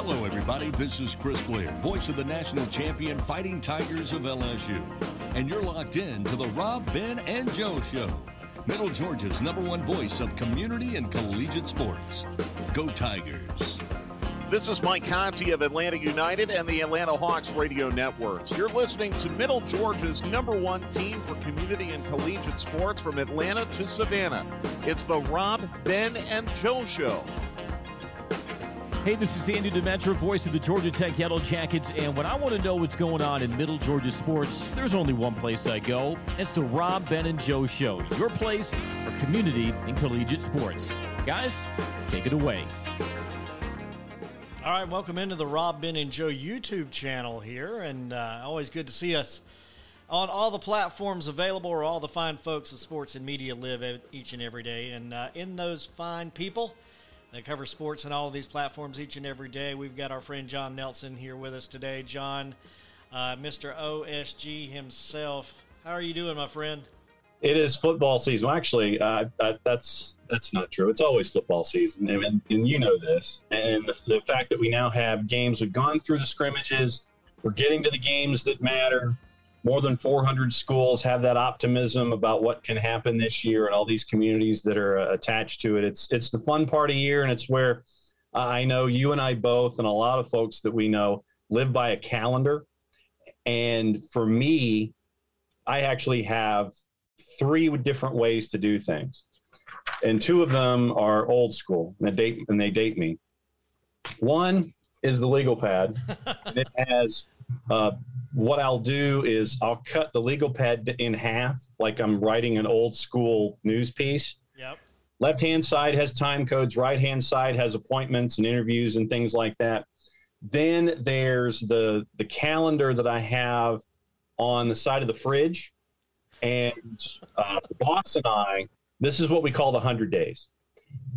Hello, everybody. This is Chris Blair, voice of the national champion Fighting Tigers of LSU. And you're locked in to the Rob, Ben, and Joe Show, Middle Georgia's number one voice of community and collegiate sports. Go Tigers. This is Mike Conti of Atlanta United and the Atlanta Hawks radio networks. You're listening to Middle Georgia's number one team for community and collegiate sports from Atlanta to Savannah. It's the Rob, Ben, and Joe Show. Hey, this is Andy Demetra, voice of the Georgia Tech Yellow Jackets, and when I want to know what's going on in Middle Georgia sports, there's only one place I go. It's the Rob, Ben, and Joe Show, your place for community and collegiate sports. Guys, take it away. All right, welcome into the Rob, Ben, and Joe YouTube channel here, and uh, always good to see us on all the platforms available where all the fine folks of sports and media live each and every day. And uh, in those fine people, that cover sports on all of these platforms each and every day. We've got our friend Jon Nelson here with us today. Jon, uh, Mr. OSG himself. How are you doing, my friend? It is football season. Actually, uh, that's that's not true. It's always football season, and, and you know this. And the, the fact that we now have games, we've gone through the scrimmages. We're getting to the games that matter more than 400 schools have that optimism about what can happen this year and all these communities that are uh, attached to it. It's it's the fun part of year, and it's where I know you and I both, and a lot of folks that we know, live by a calendar. And for me, I actually have three different ways to do things, and two of them are old school, and they date and they date me. One is the legal pad. it has uh, what I'll do is I'll cut the legal pad in half, like I'm writing an old school news piece. Yep. Left hand side has time codes, right hand side has appointments and interviews and things like that. Then there's the the calendar that I have on the side of the fridge, and uh, the boss and I. This is what we call the hundred days,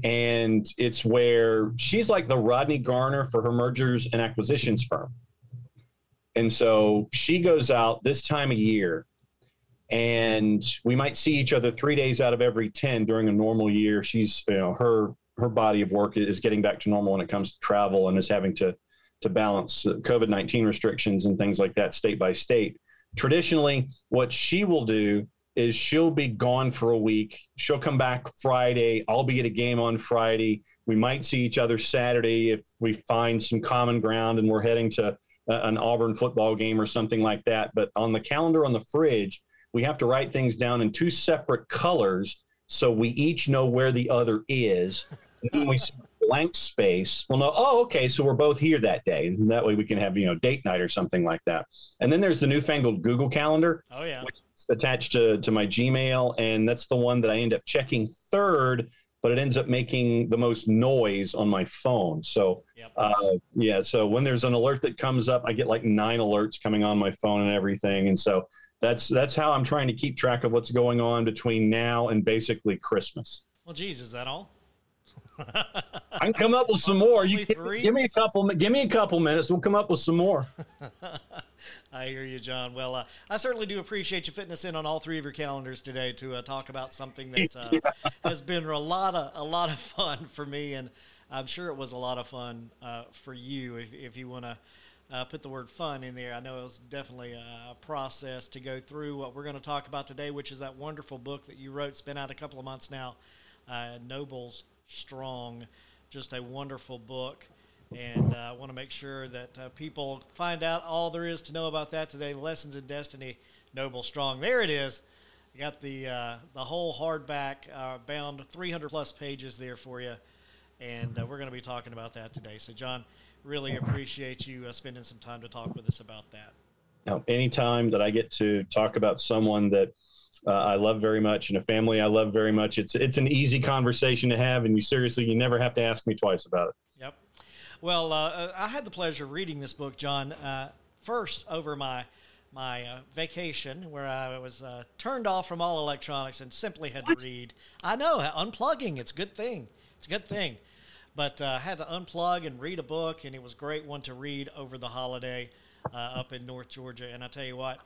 and it's where she's like the Rodney Garner for her mergers and acquisitions firm and so she goes out this time of year, and we might see each other three days out of every 10 during a normal year. She's, you know, her her body of work is getting back to normal when it comes to travel and is having to to balance COVID 19 restrictions and things like that state by state. Traditionally, what she will do is she'll be gone for a week. She'll come back Friday. I'll be at a game on Friday. We might see each other Saturday if we find some common ground and we're heading to an Auburn football game or something like that. But on the calendar on the fridge, we have to write things down in two separate colors so we each know where the other is. And then we see blank space. We'll know, oh, okay, so we're both here that day. And that way we can have, you know, date night or something like that. And then there's the newfangled Google Calendar. Oh, yeah. Which is attached to, to my Gmail. And that's the one that I end up checking third but it ends up making the most noise on my phone. So, yep. uh, yeah, so when there's an alert that comes up, I get like nine alerts coming on my phone and everything. And so that's that's how I'm trying to keep track of what's going on between now and basically Christmas. Well, geez, is that all? I can come up with some more. You give me a couple. Give me a couple minutes. We'll come up with some more. I hear you, Jon. Well, uh, I certainly do appreciate you fitting us in on all three of your calendars today to uh, talk about something that uh, yeah. has been a lot of a lot of fun for me, and I'm sure it was a lot of fun uh, for you. If, if you want to uh, put the word "fun" in there, I know it was definitely a process to go through what we're going to talk about today, which is that wonderful book that you wrote. It's been out a couple of months now. Uh, Nobles Strong, just a wonderful book and uh, I want to make sure that uh, people find out all there is to know about that today. Lessons in Destiny, Noble Strong. There it is. Got the uh, the whole hardback uh, bound 300 plus pages there for you, and uh, we're going to be talking about that today. So, Jon, really appreciate you uh, spending some time to talk with us about that. Now, anytime that I get to talk about someone that I love very much and a family I love very much, it's it's an easy conversation to have, and you seriously you never have to ask me twice about it. Well, uh, I had the pleasure of reading this book, Jon, uh, first over my my uh, vacation where I was uh, turned off from all electronics and simply had what? to read. I know unplugging; it's a good thing. It's a good thing. But I uh, had to unplug and read a book, and it was a great one to read over the holiday uh, up in North Georgia. And I tell you what,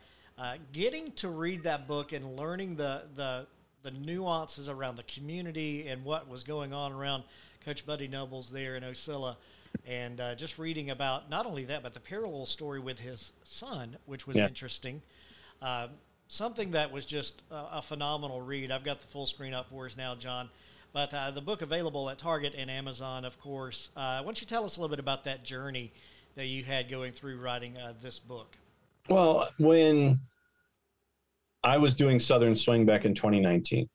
getting to read that book and learning the the the nuances around the community and what was going on around Coach Buddy Nobles there in Ocilla and uh, just reading about not only that, but the parallel story with his son, which was Yeah. interesting. Uh, something that was just a, a phenomenal read. I've got the full screen up for us now, Jon. But uh, the book available at Target and Amazon, of course. Uh, why don't you tell us a little bit about that journey that you had going through writing uh, this book? Well, when I was doing Southern Swing back in 2019,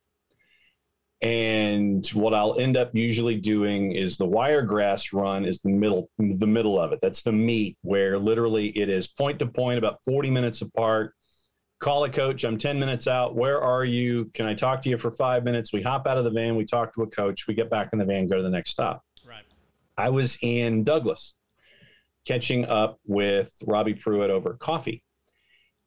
and what I'll end up usually doing is the wiregrass run is the middle the middle of it. That's the meat where literally it is point to point, about 40 minutes apart. Call a coach. I'm 10 minutes out. Where are you? Can I talk to you for five minutes? We hop out of the van. We talk to a coach. We get back in the van, go to the next stop. Right. I was in Douglas catching up with Robbie Pruitt over coffee.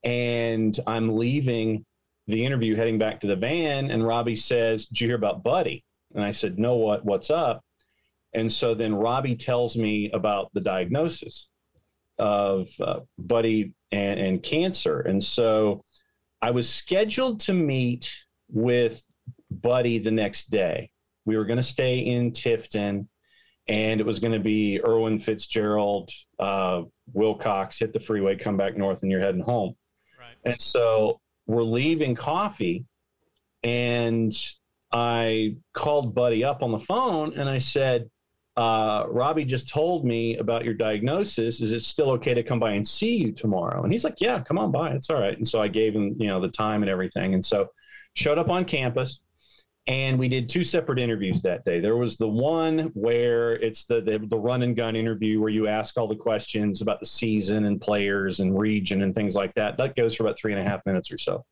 And I'm leaving the interview heading back to the van and Robbie says, "Did you hear about Buddy?" And I said, "No, what what's up?" And so then Robbie tells me about the diagnosis of uh, Buddy and, and cancer. And so I was scheduled to meet with Buddy the next day. We were going to stay in Tifton and it was going to be Irwin Fitzgerald, uh, Wilcox, hit the freeway, come back north, and you're heading home. Right. And so we're leaving coffee, and I called Buddy up on the phone and I said, uh, Robbie just told me about your diagnosis. Is it still okay to come by and see you tomorrow? And he's like, Yeah, come on by. It's all right. And so I gave him, you know, the time and everything. And so showed up on campus and we did two separate interviews that day. There was the one where it's the, the the run and gun interview where you ask all the questions about the season and players and region and things like that. That goes for about three and a half minutes or so.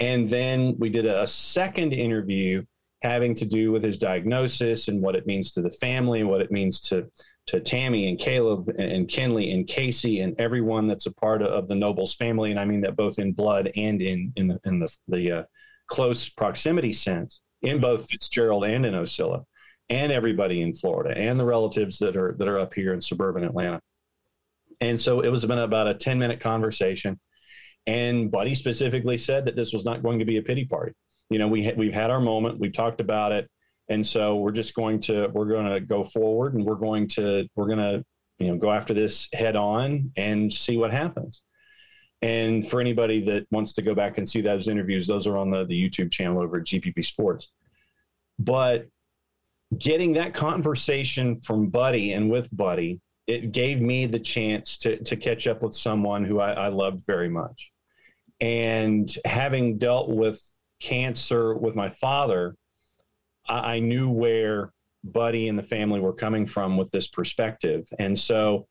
And then we did a, a second interview having to do with his diagnosis and what it means to the family and what it means to to Tammy and Caleb and Kenley and Casey and everyone that's a part of, of the Nobles family. And I mean that both in blood and in in the in the the uh, close proximity sense in both Fitzgerald and in Ocilla, and everybody in Florida, and the relatives that are that are up here in suburban Atlanta. And so it was been about a ten minute conversation, and Buddy specifically said that this was not going to be a pity party. You know, we ha- we've had our moment, we've talked about it, and so we're just going to we're going to go forward, and we're going to we're going to you know go after this head on and see what happens. And for anybody that wants to go back and see those interviews, those are on the, the YouTube channel over at GPB Sports. But getting that conversation from Buddy and with Buddy, it gave me the chance to, to catch up with someone who I, I loved very much. And having dealt with cancer with my father, I, I knew where Buddy and the family were coming from with this perspective. And so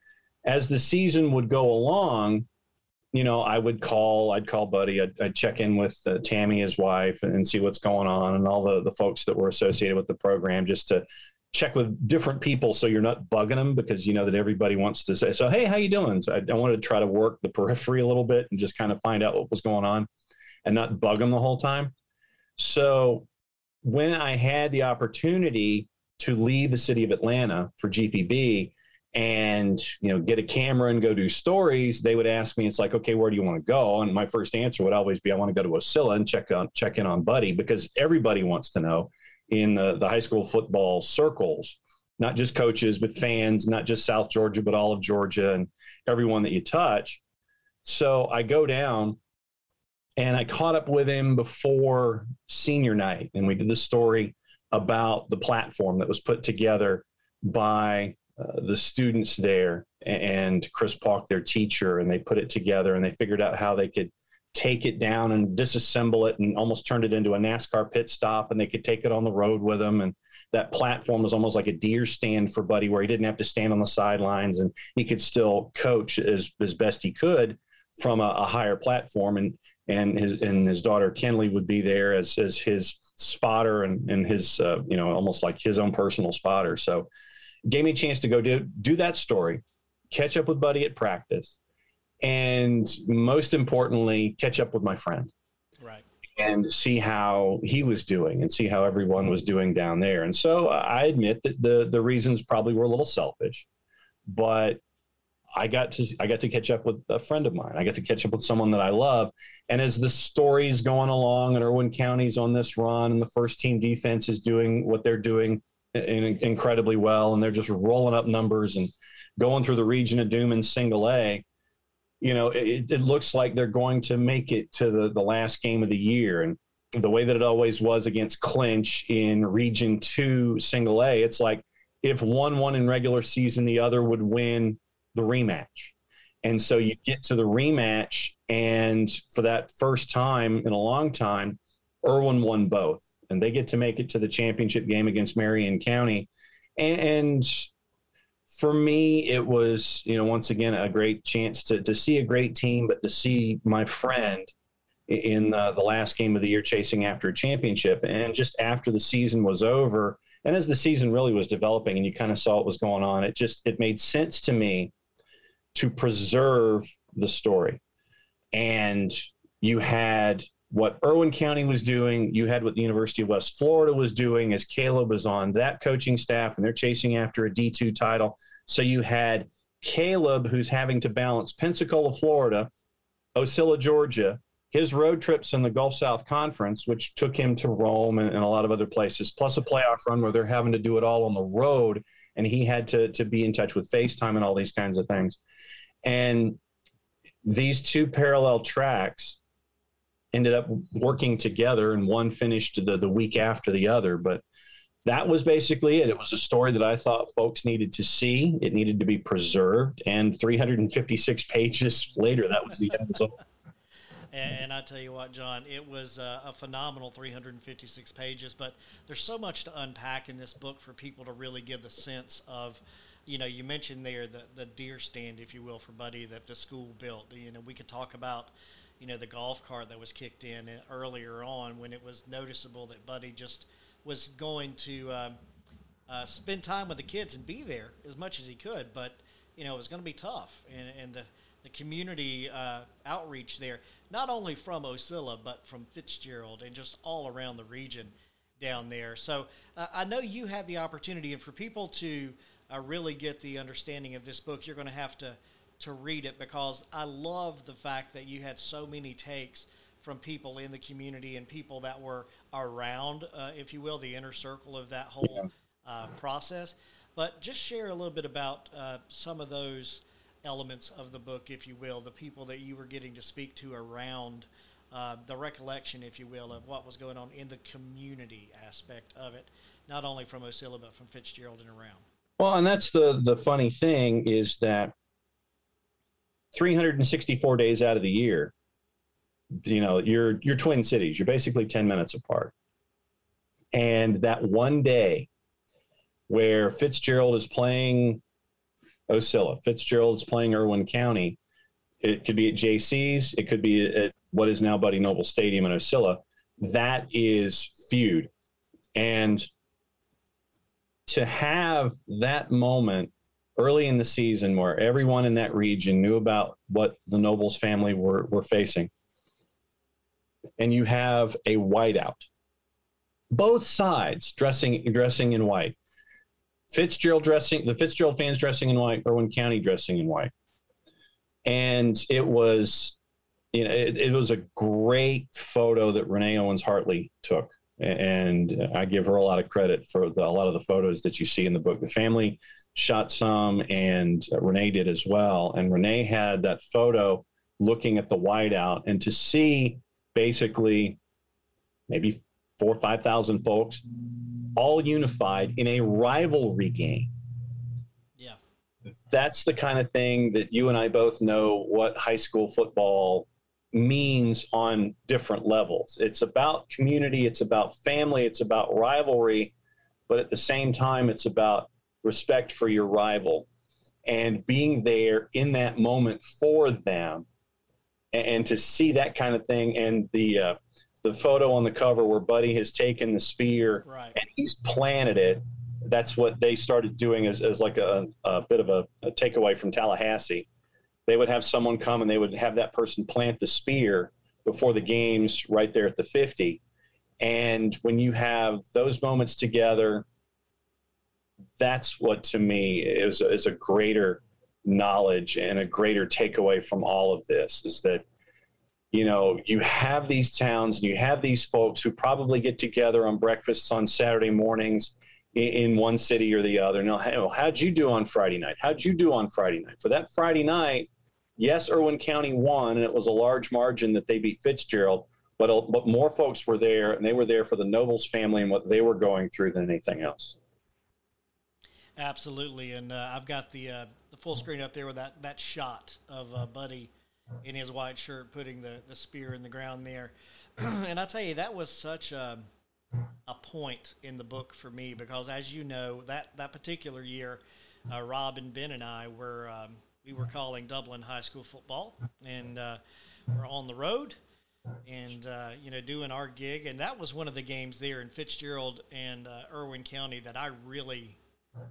as the season would go along, you know, I would call, I'd call Buddy, I'd, I'd check in with uh, Tammy, his wife, and, see what's going on, and all the the folks that were associated with the program, just to check with different people, so you're not bugging them because you know that everybody wants to say, so hey, how you doing? So I, I wanted to try to work the periphery a little bit and just kind of find out what was going on, and not bug them the whole time. So when I had the opportunity to leave the city of Atlanta for GPB and you know get a camera and go do stories they would ask me it's like okay where do you want to go? And my first answer would always be i want to go to Ocilla and check on check in on buddy because everybody wants to know in the, the high school football circles not just coaches but fans not just south georgia but all of georgia and everyone that you touch. So i go down and i caught up with him before senior night and we did the story about the platform that was put together by uh, the students there and Chris Park, their teacher, and they put it together and they figured out how they could take it down and disassemble it and almost turned it into a NASCAR pit stop and they could take it on the road with them. And that platform was almost like a deer stand for Buddy where he didn't have to stand on the sidelines and he could still coach as, as best he could from a, a higher platform. And, and his, and his daughter Kenley would be there as, as his spotter and, and his, uh, you know, almost like his own personal spotter. So, gave me a chance to go do do that story, catch up with Buddy at practice, and most importantly, catch up with my friend. Right. And see how he was doing, and see how everyone was doing down there. And so uh, I admit that the the reasons probably were a little selfish, but I got to I got to catch up with a friend of mine. I got to catch up with someone that I love. And as the story's going along, and Irwin County's on this run, and the first team defense is doing what they're doing in, incredibly well, and they're just rolling up numbers and going through the region of doom in single A. You know, it, it looks like they're going to make it to the, the last game of the year. And the way that it always was against Clinch in Region 2 single A, it's like if one won in regular season, the other would win the rematch. And so you get to the rematch, and for that first time in a long time, Irwin won both and they get to make it to the championship game against Marion County. And for me, it was, you know, once again, a great chance to, to see a great team, but to see my friend in the, the last game of the year chasing after a championship. And just after the season was over, and as the season really was developing and you kind of saw what was going on, it just, it made sense to me to preserve the story. And you had what Irwin County was doing. You had what the University of West Florida was doing as Caleb was on that coaching staff and they're chasing after a D2 title. So you had Caleb, who's having to balance Pensacola, Florida, Ocilla, Georgia, his road trips in the Gulf South Conference, which took him to Rome and, and, a lot of other places, plus a playoff run where they're having to do it all on the road. And he had to, to be in touch with FaceTime and all these kinds of things. And these two parallel tracks ended up working together and one finished the, the week after the other. But that was basically it. It was a story that I thought folks needed to see. It needed to be preserved. And 356 pages later, that was the end result. And, I tell you what, Jon, it was a, a, phenomenal 356 pages. But there's so much to unpack in this book for people to really give the sense of, you know, you mentioned there the, the deer stand, if you will, for Buddy that the school built. You know, we could talk about you know the golf cart that was kicked in earlier on when it was noticeable that Buddy just was going to um, uh, spend time with the kids and be there as much as he could, but you know it was going to be tough, and, and the the community uh, outreach there, not only from Ocilla but from Fitzgerald and just all around the region down there. So uh, I know you had the opportunity, and for people to uh, really get the understanding of this book, you're going to have to to read it because I love the fact that you had so many takes from people in the community and people that were around, uh, if you will, the inner circle of that whole uh, process. But just share a little bit about uh, some of those elements of the book, if you will, the people that you were getting to speak to around uh, the recollection, if you will, of what was going on in the community aspect of it, not only from Ocilla but from Fitzgerald and around. Well, and that's the the funny thing is that 364 days out of the year, you know, you're you're twin cities. You're basically 10 minutes apart. And that one day where Fitzgerald is playing Ocilla, Fitzgerald is playing irwin County, it could be at JC's, it could be at what is now Buddy Noble Stadium in Ocilla. That is feud. And to have that moment early in the season where everyone in that region knew about what the Nobles family were, were facing. And you have a whiteout. Both sides dressing dressing in white. Fitzgerald dressing the Fitzgerald fans dressing in white, Irwin County dressing in white. And it was you know, it, it was a great photo that Renee Owens Hartley took and I give her a lot of credit for the, a lot of the photos that you see in the book. The family shot some, and Renee did as well. And Renee had that photo looking at the whiteout, and to see basically maybe four or five thousand folks all unified in a rivalry game. Yeah, that's the kind of thing that you and I both know what high school football means on different levels. It's about community, it's about family, it's about rivalry, but at the same time, it's about respect for your rival and being there in that moment for them and, to see that kind of thing and the uh, the photo on the cover where buddy has taken the spear right. and he's planted it that's what they started doing as, as like a, a bit of a, a takeaway from tallahassee they would have someone come and they would have that person plant the spear before the games right there at the 50 and when you have those moments together that's what to me is, is a greater knowledge and a greater takeaway from all of this is that you know you have these towns and you have these folks who probably get together on breakfasts on saturday mornings in, one city or the other. Hey, well, how'd you do on Friday night? How'd you do on Friday night? For that Friday night, yes, Irwin County won, and it was a large margin that they beat Fitzgerald. But, but more folks were there, and they were there for the Nobles family and what they were going through than anything else. Absolutely, and uh, I've got the uh, the full screen up there with that that shot of uh, Buddy in his white shirt putting the the spear in the ground there, and I tell you that was such a a point in the book for me because, as you know, that that particular year, uh, Rob and Ben and I were um, we were calling Dublin high school football, and uh, we're on the road and uh, you know doing our gig and that was one of the games there in fitzgerald and uh, irwin county that i really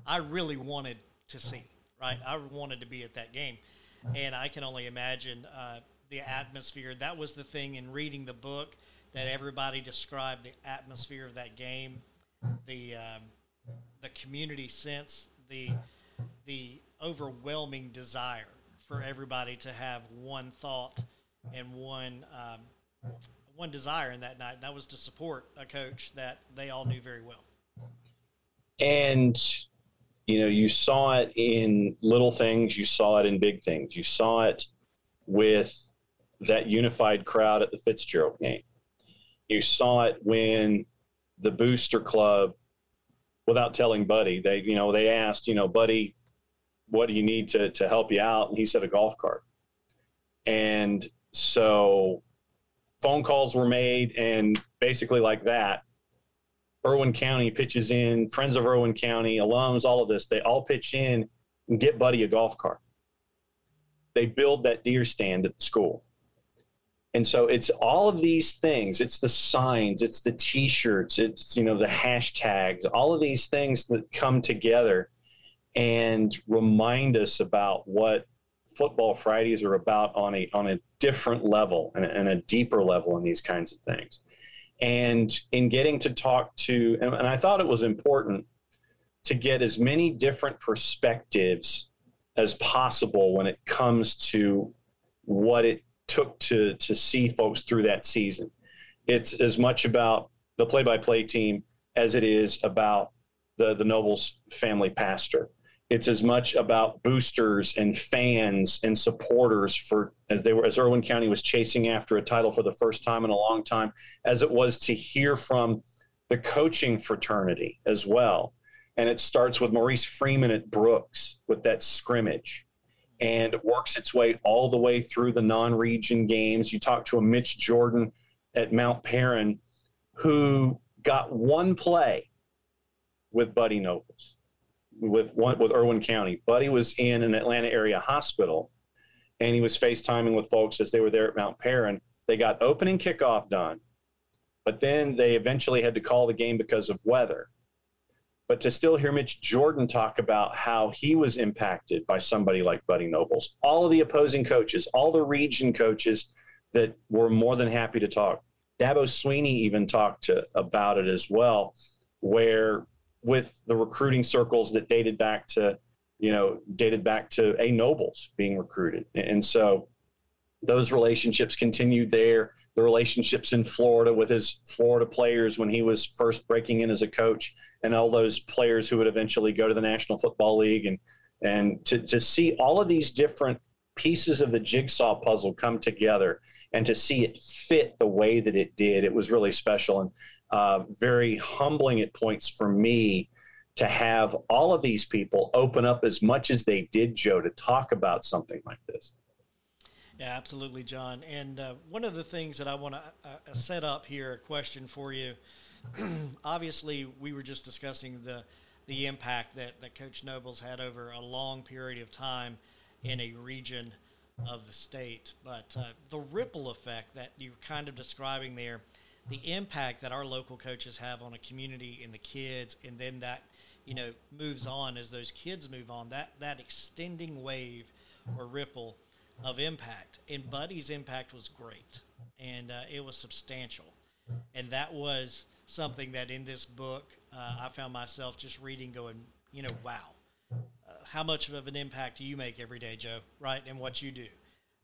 I really wanted to see. Right, I wanted to be at that game, and I can only imagine uh, the atmosphere. That was the thing in reading the book that everybody described the atmosphere of that game, the um, the community sense, the the overwhelming desire for everybody to have one thought and one um, one desire in that night. That was to support a coach that they all knew very well. And you know, you saw it in little things, you saw it in big things. You saw it with that unified crowd at the Fitzgerald game. You saw it when the booster club, without telling Buddy, they, you know, they asked, you know, Buddy, what do you need to, to help you out? And he said a golf cart. And so phone calls were made and basically like that, Irwin County pitches in, friends of Irwin County, alums, all of this, they all pitch in and get Buddy a golf cart. They build that deer stand at the school. And so it's all of these things. It's the signs, it's the t-shirts, it's you know the hashtags, all of these things that come together and remind us about what football Fridays are about on a on a different level and, and a deeper level in these kinds of things and in getting to talk to and, and i thought it was important to get as many different perspectives as possible when it comes to what it took to to see folks through that season. It's as much about the play-by-play team as it is about the the nobles family pastor. It's as much about boosters and fans and supporters for as they were as Irwin County was chasing after a title for the first time in a long time, as it was to hear from the coaching fraternity as well. And it starts with Maurice Freeman at Brooks with that scrimmage and works its way all the way through the non-region games. You talk to a Mitch Jordan at Mount Paran who got one play with Buddy Nobles with one with Irwin County. Buddy was in an Atlanta area hospital, and he was FaceTiming with folks as they were there at Mount Paran. They got opening kickoff done, but then they eventually had to call the game because of weather. But to still hear Mitch Jordan talk about how he was impacted by somebody like Buddy Nobles, all of the opposing coaches, all the region coaches that were more than happy to talk. Dabo Swinney even talked to, about it as well, where with the recruiting circles that dated back to, you know, dated back to A Nobles being recruited. And so those relationships continued there. The relationships in Florida with his Florida players when he was first breaking in as a coach, and all those players who would eventually go to the National Football League, and and to, to see all of these different pieces of the jigsaw puzzle come together and to see it fit the way that it did, it was really special. And uh, very humbling at points for me to have all of these people open up as much as they did, Joe, to talk about something like this. Yeah, absolutely, Jon. And uh, one of the things that I want to uh, set up here, a question for you. Obviously, we were just discussing the the impact that, that Coach Nobles had over a long period of time in a region of the state. But uh, the ripple effect that you're kind of describing there the impact that our local coaches have on a community and the kids, and then that you know moves on as those kids move on. That that extending wave or ripple of impact, and Buddy's impact was great, and uh, it was substantial, and that was something that in this book uh, I found myself just reading, going, you know, wow, uh, how much of an impact do you make every day, Joe? Right, and what you do.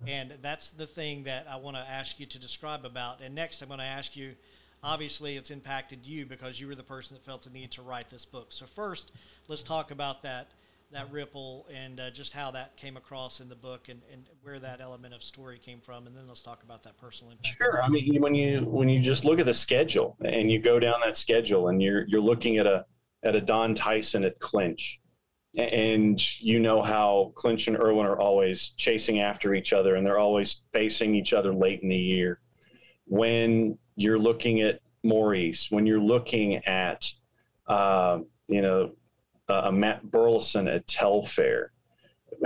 And that's the thing that I want to ask you to describe about. And next, I'm going to ask you obviously it's impacted you because you were the person that felt the need to write this book. So first, let's talk about that that ripple and uh, just how that came across in the book and, and where that element of story came from and then let's talk about that personal impact. Sure. I mean when you when you just look at the schedule and you go down that schedule and you're you're looking at a at a don tyson at clinch and you know how clinch and irwin are always chasing after each other and they're always facing each other late in the year. When you're looking at maurice when you're looking at uh, you know uh, Matt Burleson at Telfair,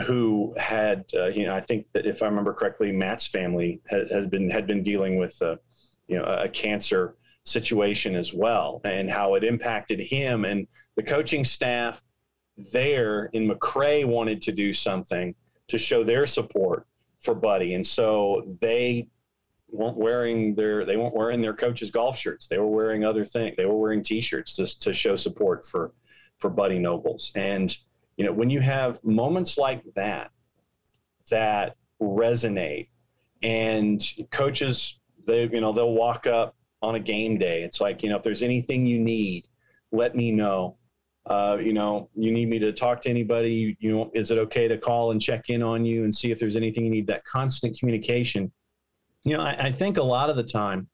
who had, uh, you know, I think that if I remember correctly, Matt's family had, has been had been dealing with, uh, you know, a cancer situation as well, and how it impacted him and the coaching staff there in McRae wanted to do something to show their support for Buddy, and so they weren't wearing their they weren't wearing their coaches golf shirts. They were wearing other things. They were wearing T-shirts just to show support for for Buddy Nobles. And, you know, when you have moments like that, that resonate and coaches, they, you know, they'll walk up on a game day. It's like, you know, if there's anything you need, let me know. Uh, you know, you need me to talk to anybody. You know, is it okay to call and check in on you and see if there's anything you need? That constant communication. You know, I, I think a lot of the time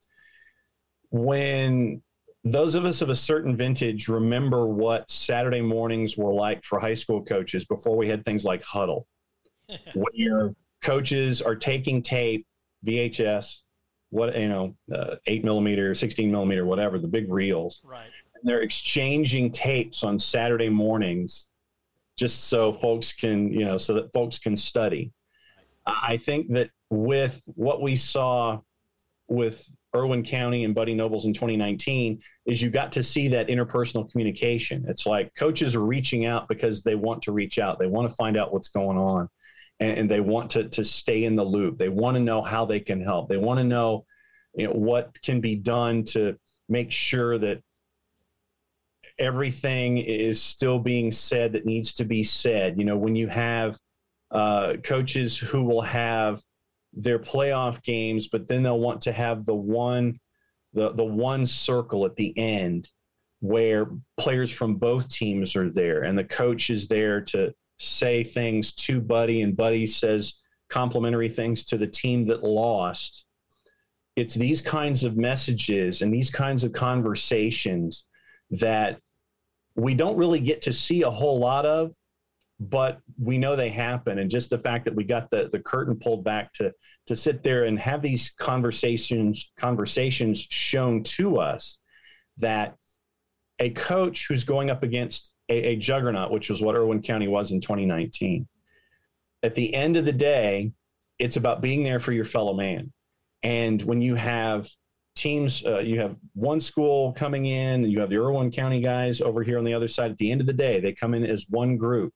when those of us of a certain vintage remember what Saturday mornings were like for high school coaches before we had things like Hudl, where coaches are taking tape, VHS, what you know, uh, eight millimeter, sixteen millimeter, whatever, the big reels. Right. And they're exchanging tapes on Saturday mornings, just so folks can, you know, so that folks can study. I think that with what we saw with Irwin County and Buddy Nobles in 2019 is you got to see that interpersonal communication. It's like coaches are reaching out because they want to reach out. They want to find out what's going on and, and they want to, to stay in the loop. They want to know how they can help. They want to know, you know what can be done to make sure that everything is still being said that needs to be said. You know, when you have uh, coaches who will have their playoff games, but then they'll want to have the one the the one circle at the end where players from both teams are there and the coach is there to say things to Buddy and Buddy says complimentary things to the team that lost. It's these kinds of messages and these kinds of conversations that we don't really get to see a whole lot of but we know they happen. And just the fact that we got the, the curtain pulled back to to sit there and have these conversations conversations shown to us that a coach who's going up against a, a juggernaut which was what irwin county was in 2019 at the end of the day it's about being there for your fellow man. And when you have teams uh, you have one school coming in you have the irwin county guys over here on the other side at the end of the day they come in as one group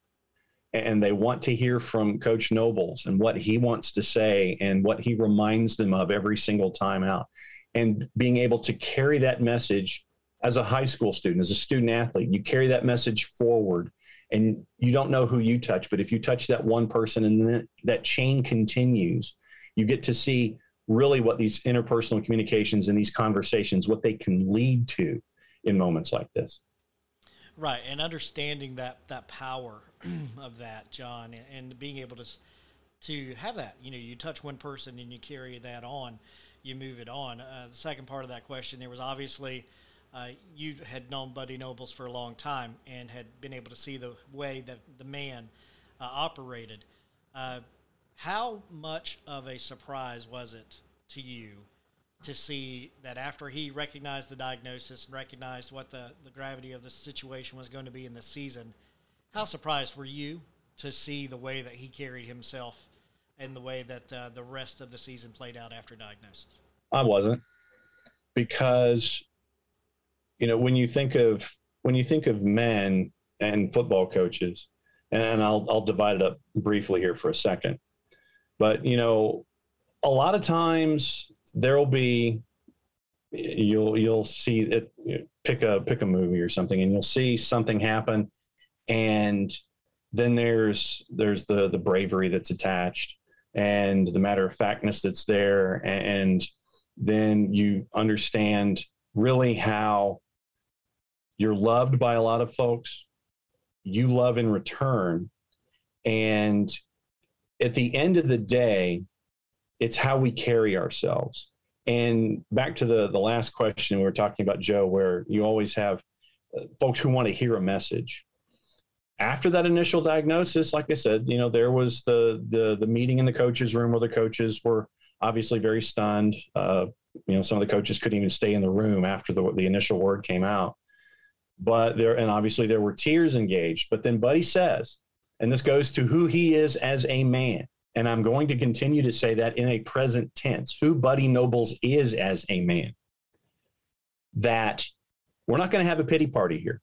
and they want to hear from Coach Nobles and what he wants to say and what he reminds them of every single time out. And being able to carry that message as a high school student, as a student athlete, you carry that message forward and you don't know who you touch, but if you touch that one person and then that chain continues, you get to see really what these interpersonal communications and these conversations, what they can lead to in moments like this. Right, and understanding that that power of that, Jon, and, being able to to have that. You know, you touch one person and you carry that on, you move it on. Uh, the second part of that question, there was obviously uh, you had known Buddy Nobles for a long time and had been able to see the way that the man uh, operated. Uh, how much of a surprise was it to you to see that after he recognized the diagnosis and recognized what the, the gravity of the situation was going to be in the season, how surprised were you to see the way that he carried himself and the way that uh, the rest of the season played out after diagnosis? I wasn't because you know when you think of when you think of men and football coaches and I'll I'll divide it up briefly here for a second. But you know, a lot of times there'll be you'll you'll see it pick a pick a movie or something and you'll see something happen and then there's there's the the bravery that's attached and the matter of factness that's there and then you understand really how you're loved by a lot of folks, you love in return. And at the end of the day, it's how we carry ourselves. And back to the, the last question we were talking about, Joe, where you always have uh, folks who want to hear a message. After that initial diagnosis, like I said, you know, there was the the the meeting in the coaches' room where the coaches were obviously very stunned. Uh, you know, some of the coaches couldn't even stay in the room after the the initial word came out. But there, and obviously there were tears engaged. But then Buddy says, and this goes to who he is as a man. And I'm going to continue to say that in a present tense, who Buddy Nobles is as a man. That we're not going to have a pity party here.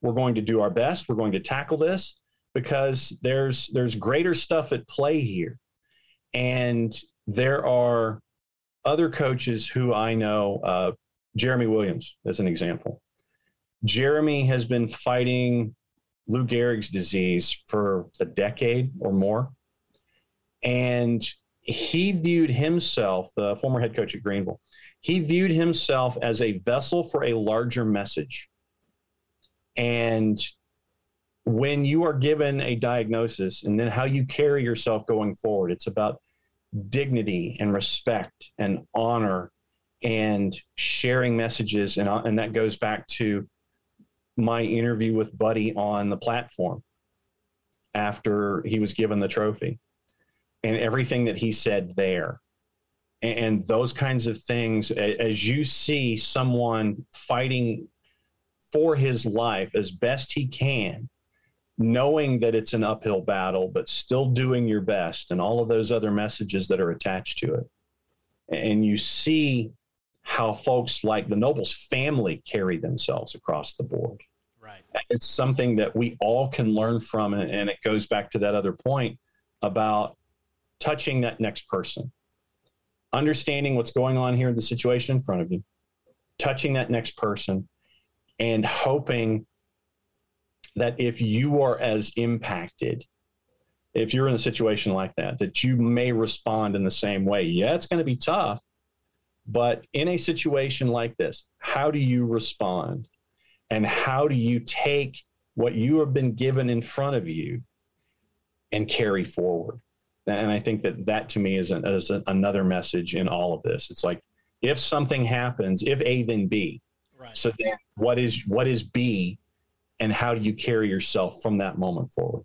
We're going to do our best. We're going to tackle this because there's there's greater stuff at play here. And there are other coaches who I know, uh, Jeremy Williams, as an example. Jeremy has been fighting Lou Gehrig's disease for a decade or more. And he viewed himself, the former head coach at Greenville, he viewed himself as a vessel for a larger message. And when you are given a diagnosis and then how you carry yourself going forward, it's about dignity and respect and honor and sharing messages. And, uh, and that goes back to my interview with Buddy on the platform after he was given the trophy and everything that he said there. And those kinds of things, as you see someone fighting for his life as best he can, knowing that it's an uphill battle, but still doing your best, and all of those other messages that are attached to it. And you see how folks like the Nobles family carry themselves across the board. Right. It's something that we all can learn from. And it goes back to that other point about touching that next person, understanding what's going on here in the situation in front of you, touching that next person, and hoping that if you are as impacted, if you're in a situation like that, that you may respond in the same way. Yeah, it's going to be tough, but in a situation like this, how do you respond? And how do you take what you have been given in front of you and carry forward? And I think that that to me is, an, is another message in all of this. It's like if something happens, if A then B. Right. So then what is what is B, and how do you carry yourself from that moment forward?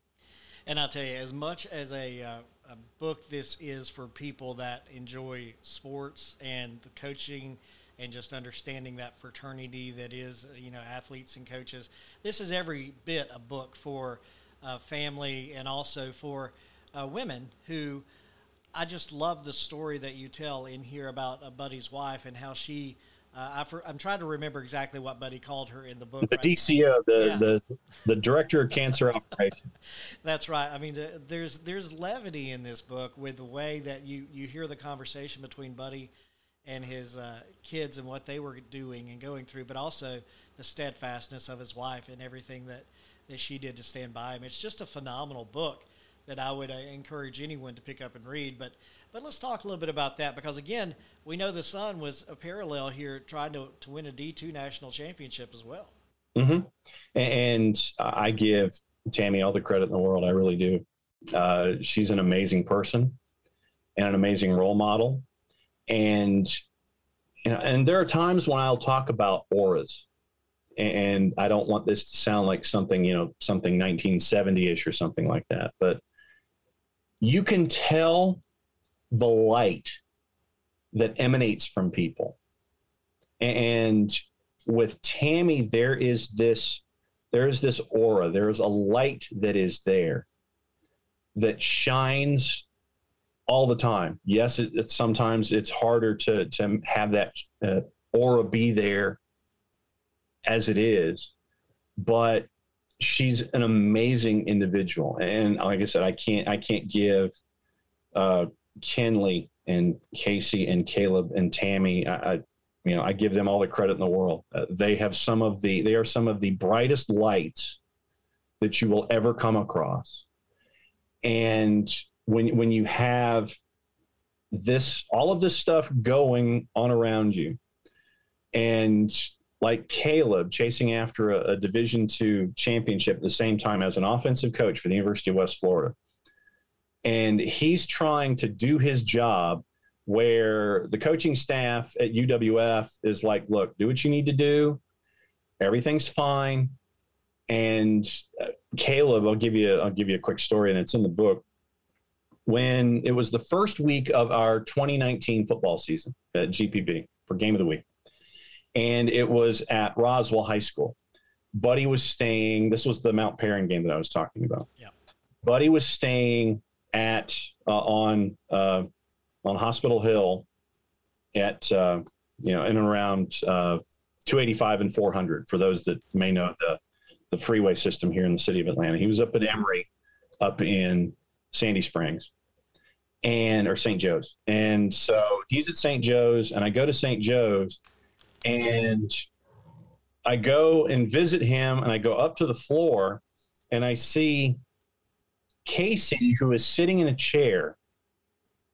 And I'll tell you, as much as a, uh, a book this is for people that enjoy sports and the coaching and just understanding that fraternity that is, you know, athletes and coaches, this is every bit a book for uh, family and also for uh, women who I just love the story that you tell in here about uh, Buddy's wife and how she. Uh, I am trying to remember exactly what Buddy called her in the book. The right DCO, the, yeah. the the director of cancer operations. That's right. I mean, there's there's levity in this book with the way that you you hear the conversation between Buddy and his uh, kids and what they were doing and going through, but also the steadfastness of his wife and everything that that she did to stand by him. It's just a phenomenal book that I would uh, encourage anyone to pick up and read. But but let's talk a little bit about that because again, we know the son was a parallel here, trying to to win a D two national championship as well. Mm-hmm. And I give Tammy all the credit in the world. I really do. Uh, she's an amazing person and an amazing role model. And and there are times when I'll talk about auras and I don't want this to sound like something, you know, something 1970ish or something like that. But you can tell the light that emanates from people. And with Tammy, there is this there's this aura, there's a light that is there that shines all the time. Yes, it, it, sometimes it's harder to to have that uh, aura be there as it is, but she's an amazing individual. And like I said, I can't I can't give uh, Kenley and Casey and Caleb and Tammy. I, I, you know I give them all the credit in the world. Uh, they have some of the they are some of the brightest lights that you will ever come across. And when when you have this all of this stuff going on around you and like Caleb chasing after a, a Division two championship at the same time as an offensive coach for the University of West Florida. And he's trying to do his job where the coaching staff at UWF is like, look, do what you need to do. Everything's fine. And uh, Caleb, I'll give you, I'll give you a quick story, and it's in the book. When it was the first week of our 2019 football season at GPB for Game of the Week, and it was at Roswell High School. Buddy was staying. This was the Mount Paran game that I was talking about. Yeah. Buddy was staying at uh, on uh, on Hospital Hill at uh, you know in and around uh, 285 and 400 for those that may know the the freeway system here in the city of Atlanta. He was up at Emory, up in Sandy Springs, and or St. Joe's, and so he's at St. Joe's, and I go to St. Joe's and I go and visit him, and I go up to the floor, and I see Casey, who is sitting in a chair,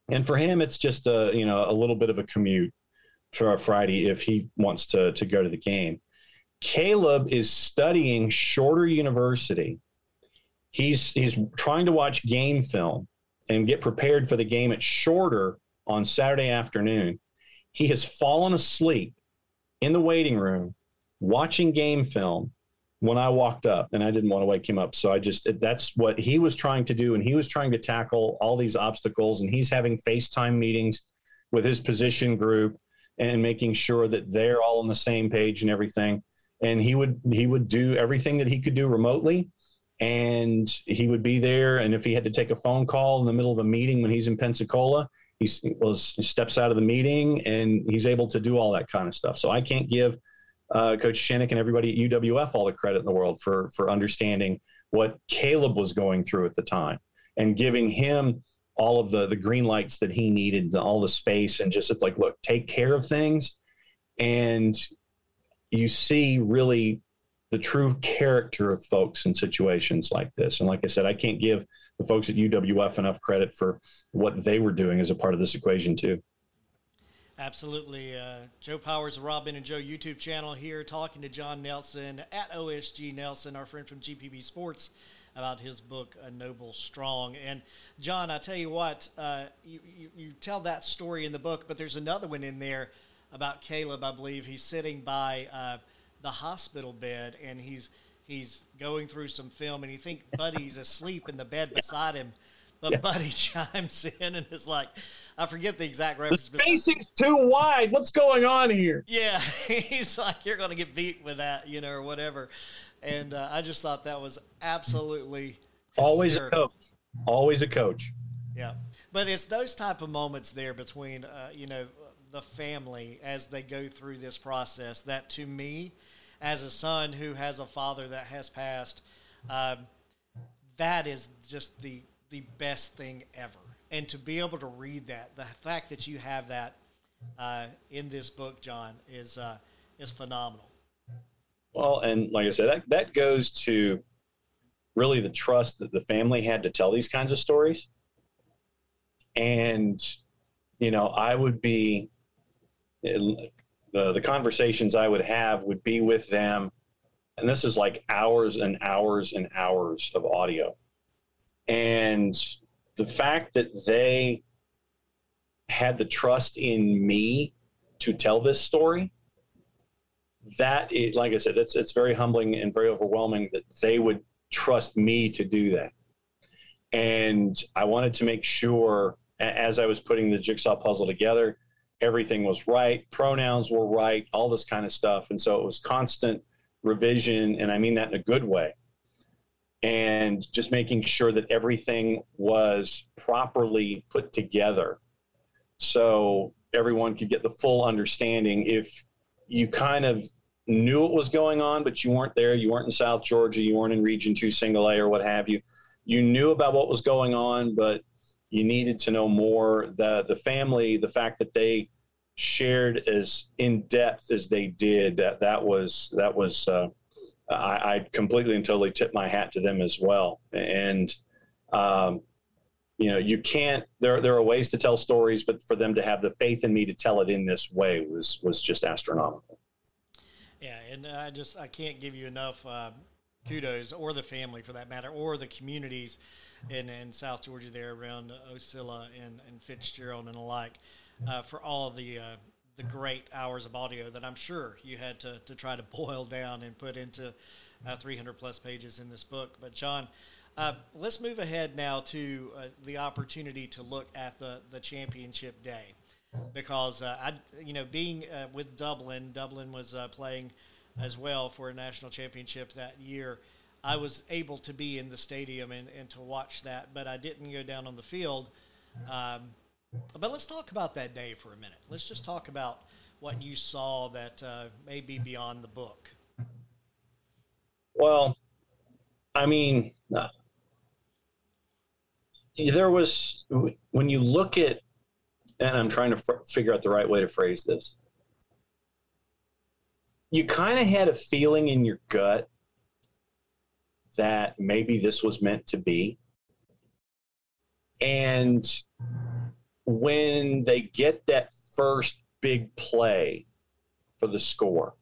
and for him, it's just a you know a little bit of a commute for a Friday if he wants to to go to the game. Caleb is studying Shorter University. He's he's trying to watch game film and get prepared for the game at Shorter on Saturday afternoon. He has fallen asleep in the waiting room watching game film when I walked up and I didn't want to wake him up. So I just, that's what he was trying to do. And he was trying to tackle all these obstacles and he's having FaceTime meetings with his position group and making sure that they're all on the same page and everything. And he would, he would do everything that he could do remotely and he would be there. And if he had to take a phone call in the middle of a meeting when he's in Pensacola, he was he steps out of the meeting and he's able to do all that kind of stuff. So I can't give uh, Coach Shinnick and everybody at UWF all the credit in the world for for understanding what Caleb was going through at the time and giving him all of the the green lights that he needed, all the space, and just it's like, look, take care of things, and you see really the true character of folks in situations like this. And like I said, I can't give the folks at UWF enough credit for what they were doing as a part of this equation too. Absolutely. Uh, Joe Powers, the Rob Ben and Joe YouTube channel here, talking to Jon Nelson at OSG Nelson, our friend from GPB Sports, about his book, A Nobles Strong. And Jon, I tell you what, uh, you, you, you tell that story in the book, but there's another one in there about Caleb, I believe. He's sitting by uh, the hospital bed and he's he's going through some film and you think Buddy's asleep in the bed beside him. But yeah. Buddy chimes in and is like, I forget the exact reference. The spacing's too wide. What's going on here? Yeah, he's like, you're going to get beat with that, you know, or whatever. And uh, I just thought that was absolutely always hysterical. a coach. Always a coach. Yeah, but it's those type of moments there between, uh, you know, the family as they go through this process that to me as a son who has a father that has passed, um, that is just the the best thing ever. And to be able to read that, the fact that you have that uh, in this book, Jon, is uh, is phenomenal. Well, and like I said, that, that goes to really the trust that the family had to tell these kinds of stories. And, you know, I would be the the conversations I would have would be with them, and this is like hours and hours and hours of audio, and the fact that they had the trust in me to tell this story that is, like i said it's it's very humbling and very overwhelming that they would trust me to do that. And i wanted to make sure as i was putting the jigsaw puzzle together everything was right, pronouns were right, all this kind of stuff. And so it was constant revision, and I mean that in a good way. And just making sure that everything was properly put together so everyone could get the full understanding. If you kind of knew what was going on, but you weren't there, you weren't in South Georgia, you weren't in Region 2 Single A or what have you, you knew about what was going on, but you needed to know more. The the family, the fact that they shared as in depth as they did, that that was that was uh, I, I, completely and totally tip my hat to them as well. And um, you know, you can't. There there are ways to tell stories, but for them to have the faith in me to tell it in this way was was just astronomical. Yeah, and I just I can't give you enough uh, kudos, or the family for that matter, or the communities in, in South Georgia there around Ocilla and, and Fitzgerald and the like uh, for all the uh, the great hours of audio that I'm sure you had to, to try to boil down and put into uh, 300 plus pages in this book. But Jon, uh, let's move ahead now to uh, the opportunity to look at the, the championship day, because uh, I, you know, being with Dublin, Dublin was playing as well for a national championship that year. I was able to be in the stadium and, and to watch that, but I didn't go down on the field. Um, but let's talk about that day for a minute. Let's just talk about what you saw that uh, may be beyond the book. Well, I mean, uh, there was when you look at, and I'm trying to figure out the right way to phrase this. You kind of had a feeling in your gut that maybe this was meant to be. And when they get that first big play for the score.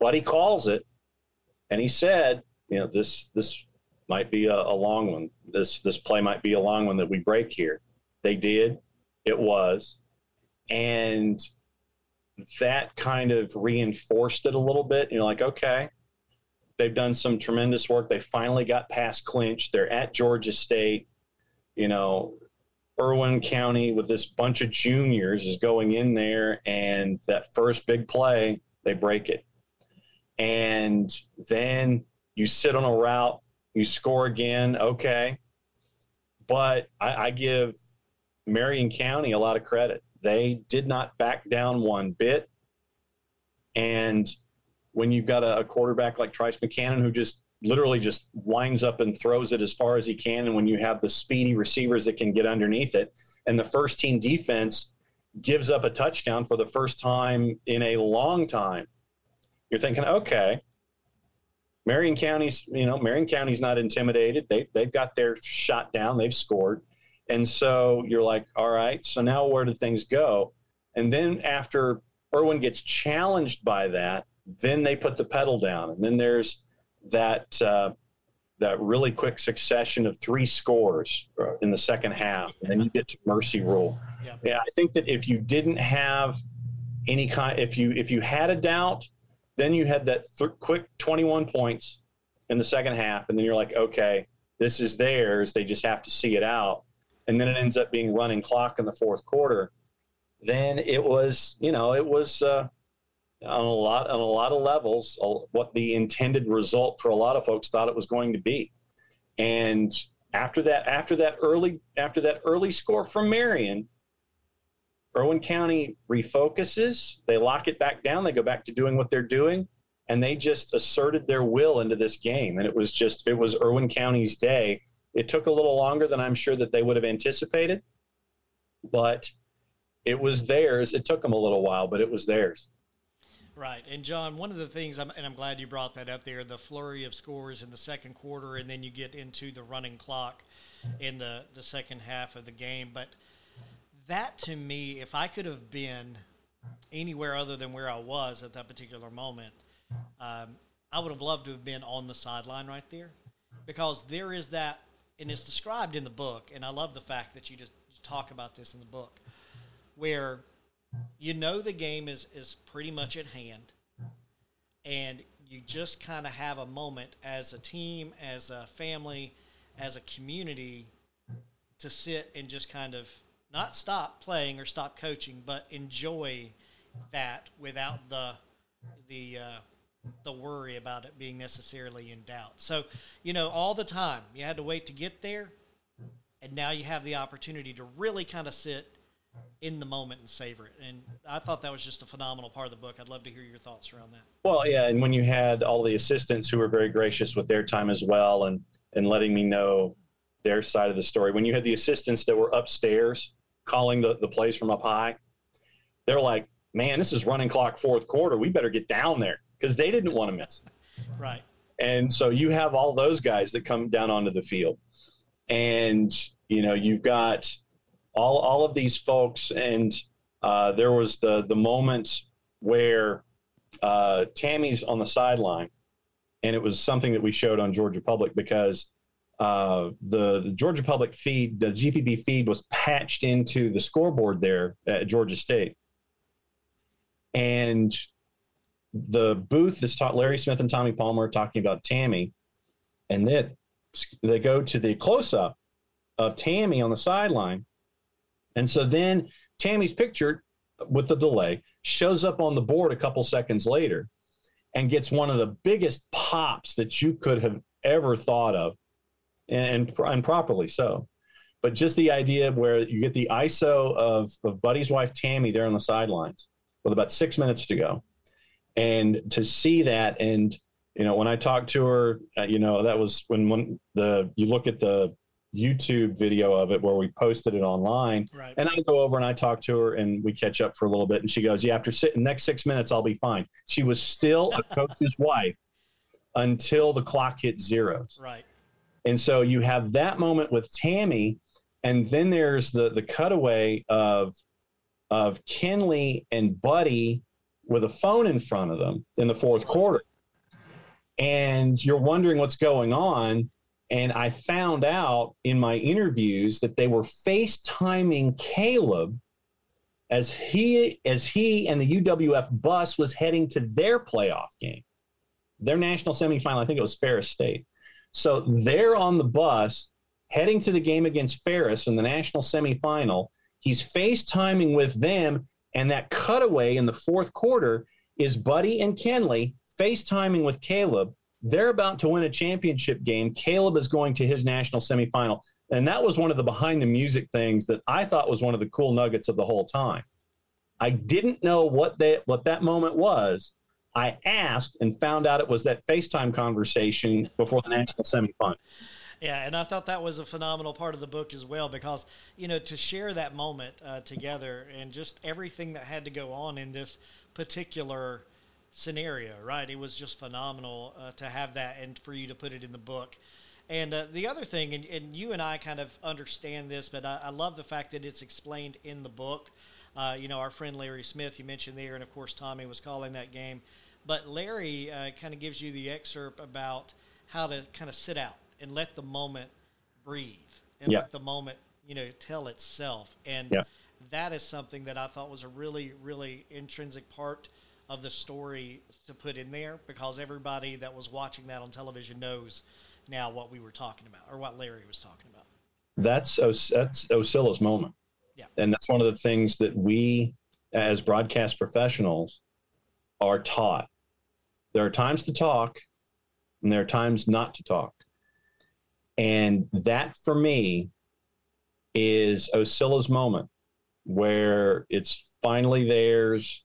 Buddy calls it, and he said, you know, this this might be a, a long one. This this play might be a long one that we break here. They did. It was, and that kind of reinforced it a little bit. You're like, okay, they've done some tremendous work. They finally got past clinch. They're at Georgia State. You know, Irwin County with this bunch of juniors is going in there, and that first big play, they break it. And then you sit on a route, you score again, okay. But I, I give Marion County a lot of credit. They did not back down one bit. And when you've got a, a quarterback like Trice McCannon who just literally just winds up and throws it as far as he can. And when you have the speedy receivers that can get underneath it, and the first team defense gives up a touchdown for the first time in a long time, you're thinking, okay, Marion County's, you know, Marion County's not intimidated. They, they've got their shot down, they've scored. And so you're like, all right, so now where do things go? And then after Irwin gets challenged by that, then they put the pedal down. And then there's that uh, that really quick succession of three scores in the second half, and then you get to mercy rule. Yeah. yeah, I think that if you didn't have any kind, if you if you had a doubt, then you had that th- quick 21 points in the second half, and then you're like, okay, this is theirs. They just have to see it out, and then it ends up being running clock in the fourth quarter. Then it was, you know, it was. Uh, on a lot on a lot of levels what the intended result for a lot of folks thought it was going to be. And after that after that early after that early score from marion irwin county refocuses they lock it back down they go back to doing what they're doing and they just asserted their will into this game. And it was just it was irwin county's day. It took a little longer than i'm sure that they would have anticipated but it was theirs. It took them a little while but it was theirs Right. And Jon, one of the things, and I'm glad you brought that up there, the flurry of scores in the second quarter, and then you get into the running clock in the, the second half of the game. But that to me, if I could have been anywhere other than where I was at that particular moment, um, I would have loved to have been on the sideline right there because there is that, and it's described in the book, and I love the fact that you just talk about this in the book, where you know the game is is pretty much at hand, and you just kind of have a moment as a team, as a family, as a community to sit and just kind of not stop playing or stop coaching, but enjoy that without the the uh, the worry about it being necessarily in doubt. So, you know, all the time you had to wait to get there, and now you have the opportunity to really kind of sit in the moment and savor it. And I thought that was just a phenomenal part of the book. I'd love to hear your thoughts around that. Well, yeah, and when you had all the assistants who were very gracious with their time as well, and and letting me know their side of the story. When you had the assistants that were upstairs calling the the plays from up high, they're like, "Man, this is running clock fourth quarter. We better get down there," because they didn't want to miss. right. And so you have all those guys that come down onto the field, and you know you've got all all of these folks, and uh, there was the the moment where uh, Tammy's on the sideline, and it was something that we showed on Georgia Public because uh, the, the, Georgia Public feed, the GPB feed, was patched into the scoreboard there at Georgia State, and the booth is taught Larry Smith and Tommy Palmer talking about Tammy, and then they go to the close up of Tammy on the sideline, and so then Tammy's picture with the delay shows up on the board a couple seconds later and gets one of the biggest pops that you could have ever thought of, and, and properly so. But just the idea where you get the ISO of, of Buddy's wife, Tammy, there on the sidelines with about six minutes to go. And to see that, and, you know, when I talked to her, uh, you know, that was when, when the, you look at the YouTube video of it where we posted it online. Right. And I go over and I talk to her and we catch up for a little bit. And she goes, Yeah, after sitting next six minutes, I'll be fine. She was still a coach's wife until the clock hit zeros. Right. And so you have that moment with Tammy, and then there's the the cutaway of of Kenley and Buddy with a phone in front of them in the fourth quarter. And you're wondering what's going on and I found out in my interviews that they were FaceTiming Caleb as he as he and the UWF bus was heading to their playoff game, their national semifinal. I think it was Ferris State. So they're on the bus heading to the game against Ferris in the national semifinal. He's FaceTiming with them, and that cutaway in the fourth quarter is Buddy and Kenley FaceTiming with Caleb they're about to win a championship game. Caleb is going to his national semifinal. And that was one of the behind the music things that I thought was one of the cool nuggets of the whole time. I didn't know what that what that moment was. I asked and found out it was that FaceTime conversation before the national semifinal. Yeah, and I thought that was a phenomenal part of the book as well because you know to share that moment uh, together and just everything that had to go on in this particular scenario, right? It was just phenomenal uh, to have that and for you to put it in the book. And uh, the other thing, and, and, you and I kind of understand this, but I, I love the fact that it's explained in the book. Uh, you know, our friend Larry Smith, you mentioned there, and of course, Tommy was calling that game. But Larry uh, kind of gives you the excerpt about how to kind of sit out and let the moment breathe and yeah. let the moment, you know, tell itself. And yeah. that is something that I thought was a really, really intrinsic part of the story to put in there because everybody that was watching that on television knows now what we were talking about or what Larry was talking about. That's that's Ocilla's moment. Yeah. And that's one of the things that we as broadcast professionals are taught. There are times to talk and there are times not to talk. And that for me is Ocilla's moment where it's finally theirs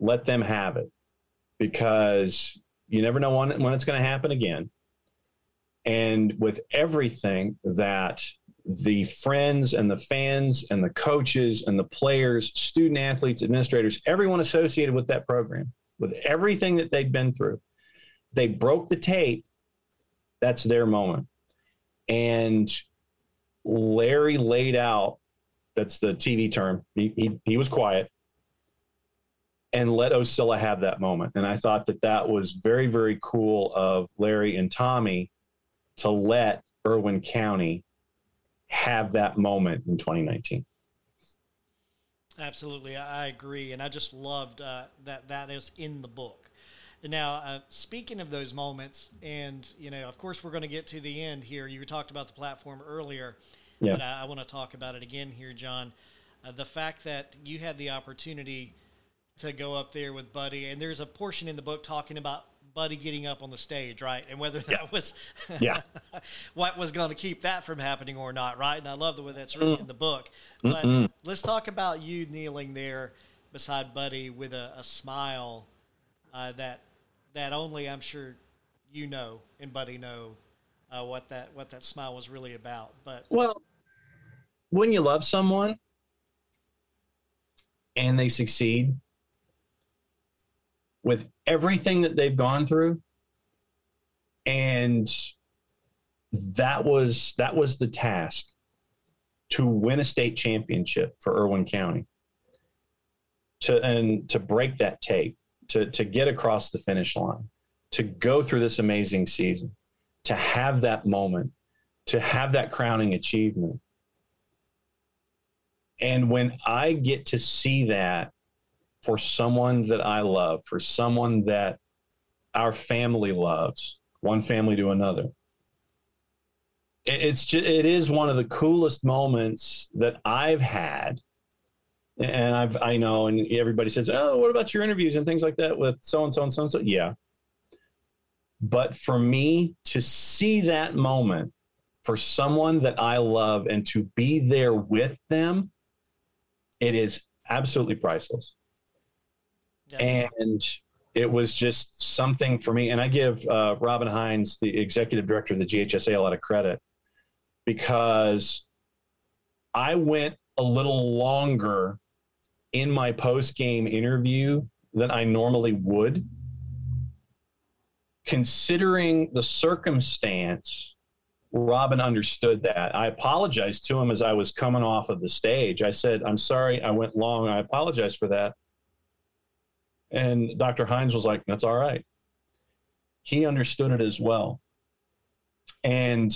let them have it because you never know when, when it's going to happen again. And with everything that the friends and the fans and the coaches and the players, student athletes, administrators, everyone associated with that program, with everything that they've been through, they broke the tape. That's their moment. And Larry laid out that's the TV term. He, he, he was quiet and let Ocilla have that moment. And I thought that that was very, very cool of Larry and Tommy to let Irwin County have that moment in 2019. Absolutely, I agree, and I just loved uh, that that is in the book. Now, uh, speaking of those moments, and you know, of course, we're going to get to the end here. You talked about the platform earlier, yeah. but I, I want to talk about it again here, Jon. Uh, the fact that you had the opportunity to go up there with Buddy. And there's a portion in the book talking about Buddy getting up on the stage, right? And whether that yeah. was yeah. what was going to keep that from happening or not, right? And I love the way that's written mm. in the book. But Mm-mm. let's talk about you kneeling there beside Buddy with a, a smile uh, that that only I'm sure you know and Buddy know uh, what that what that smile was really about. But well, when you love someone and they succeed, with everything that they've gone through and that was that was the task to win a state championship for Irwin County to and to break that tape to, to get across the finish line, to go through this amazing season, to have that moment, to have that crowning achievement. And when I get to see that for someone that I love, for someone that our family loves, one family to another, it's just, it is one of the coolest moments that I've had. And I've, I know, and everybody says, Oh, what about your interviews and things like that with so and so and so and so? Yeah. But for me to see that moment for someone that I love and to be there with them, it is absolutely priceless. Yeah. And it was just something for me. And I give uh, Robin Hines, the executive director of the GHSA, a lot of credit because I went a little longer in my post game interview than I normally would. Considering the circumstance, Robin understood that. I apologized to him as I was coming off of the stage. I said, I'm sorry, I went long. I apologize for that. And Dr. Hines was like, That's all right. He understood it as well. And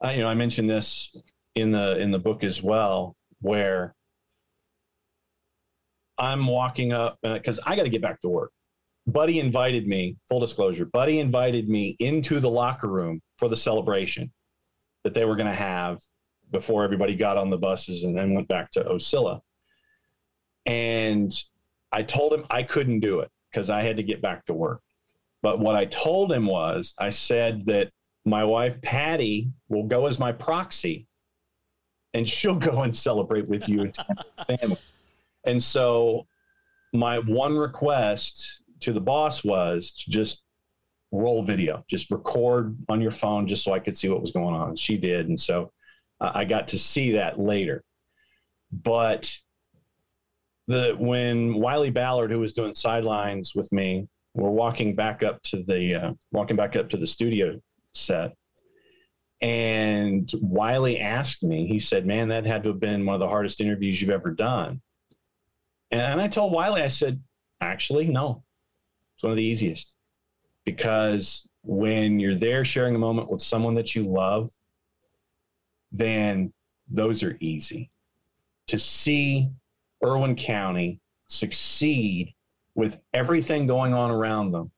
I, you know, I mentioned this in the in the book as well, where I'm walking up because uh, I got to get back to work. Buddy invited me, full disclosure, Buddy invited me into the locker room for the celebration that they were going to have before everybody got on the buses and then went back to Ocilla. And I told him I couldn't do it because I had to get back to work. But what I told him was, I said that my wife Patty will go as my proxy, and she'll go and celebrate with you and family. And so, my one request to the boss was to just roll video, just record on your phone, just so I could see what was going on. She did, and so uh, I got to see that later. But the when Wiley Ballard, who was doing sidelines with me, were walking back up to the uh, walking back up to the studio set. And Wiley asked me, he said, Man, that had to have been one of the hardest interviews you've ever done. And I told Wiley, I said, Actually, no, it's one of the easiest because when you're there sharing a moment with someone that you love, then those are easy. To see Irwin County succeed with everything going on around them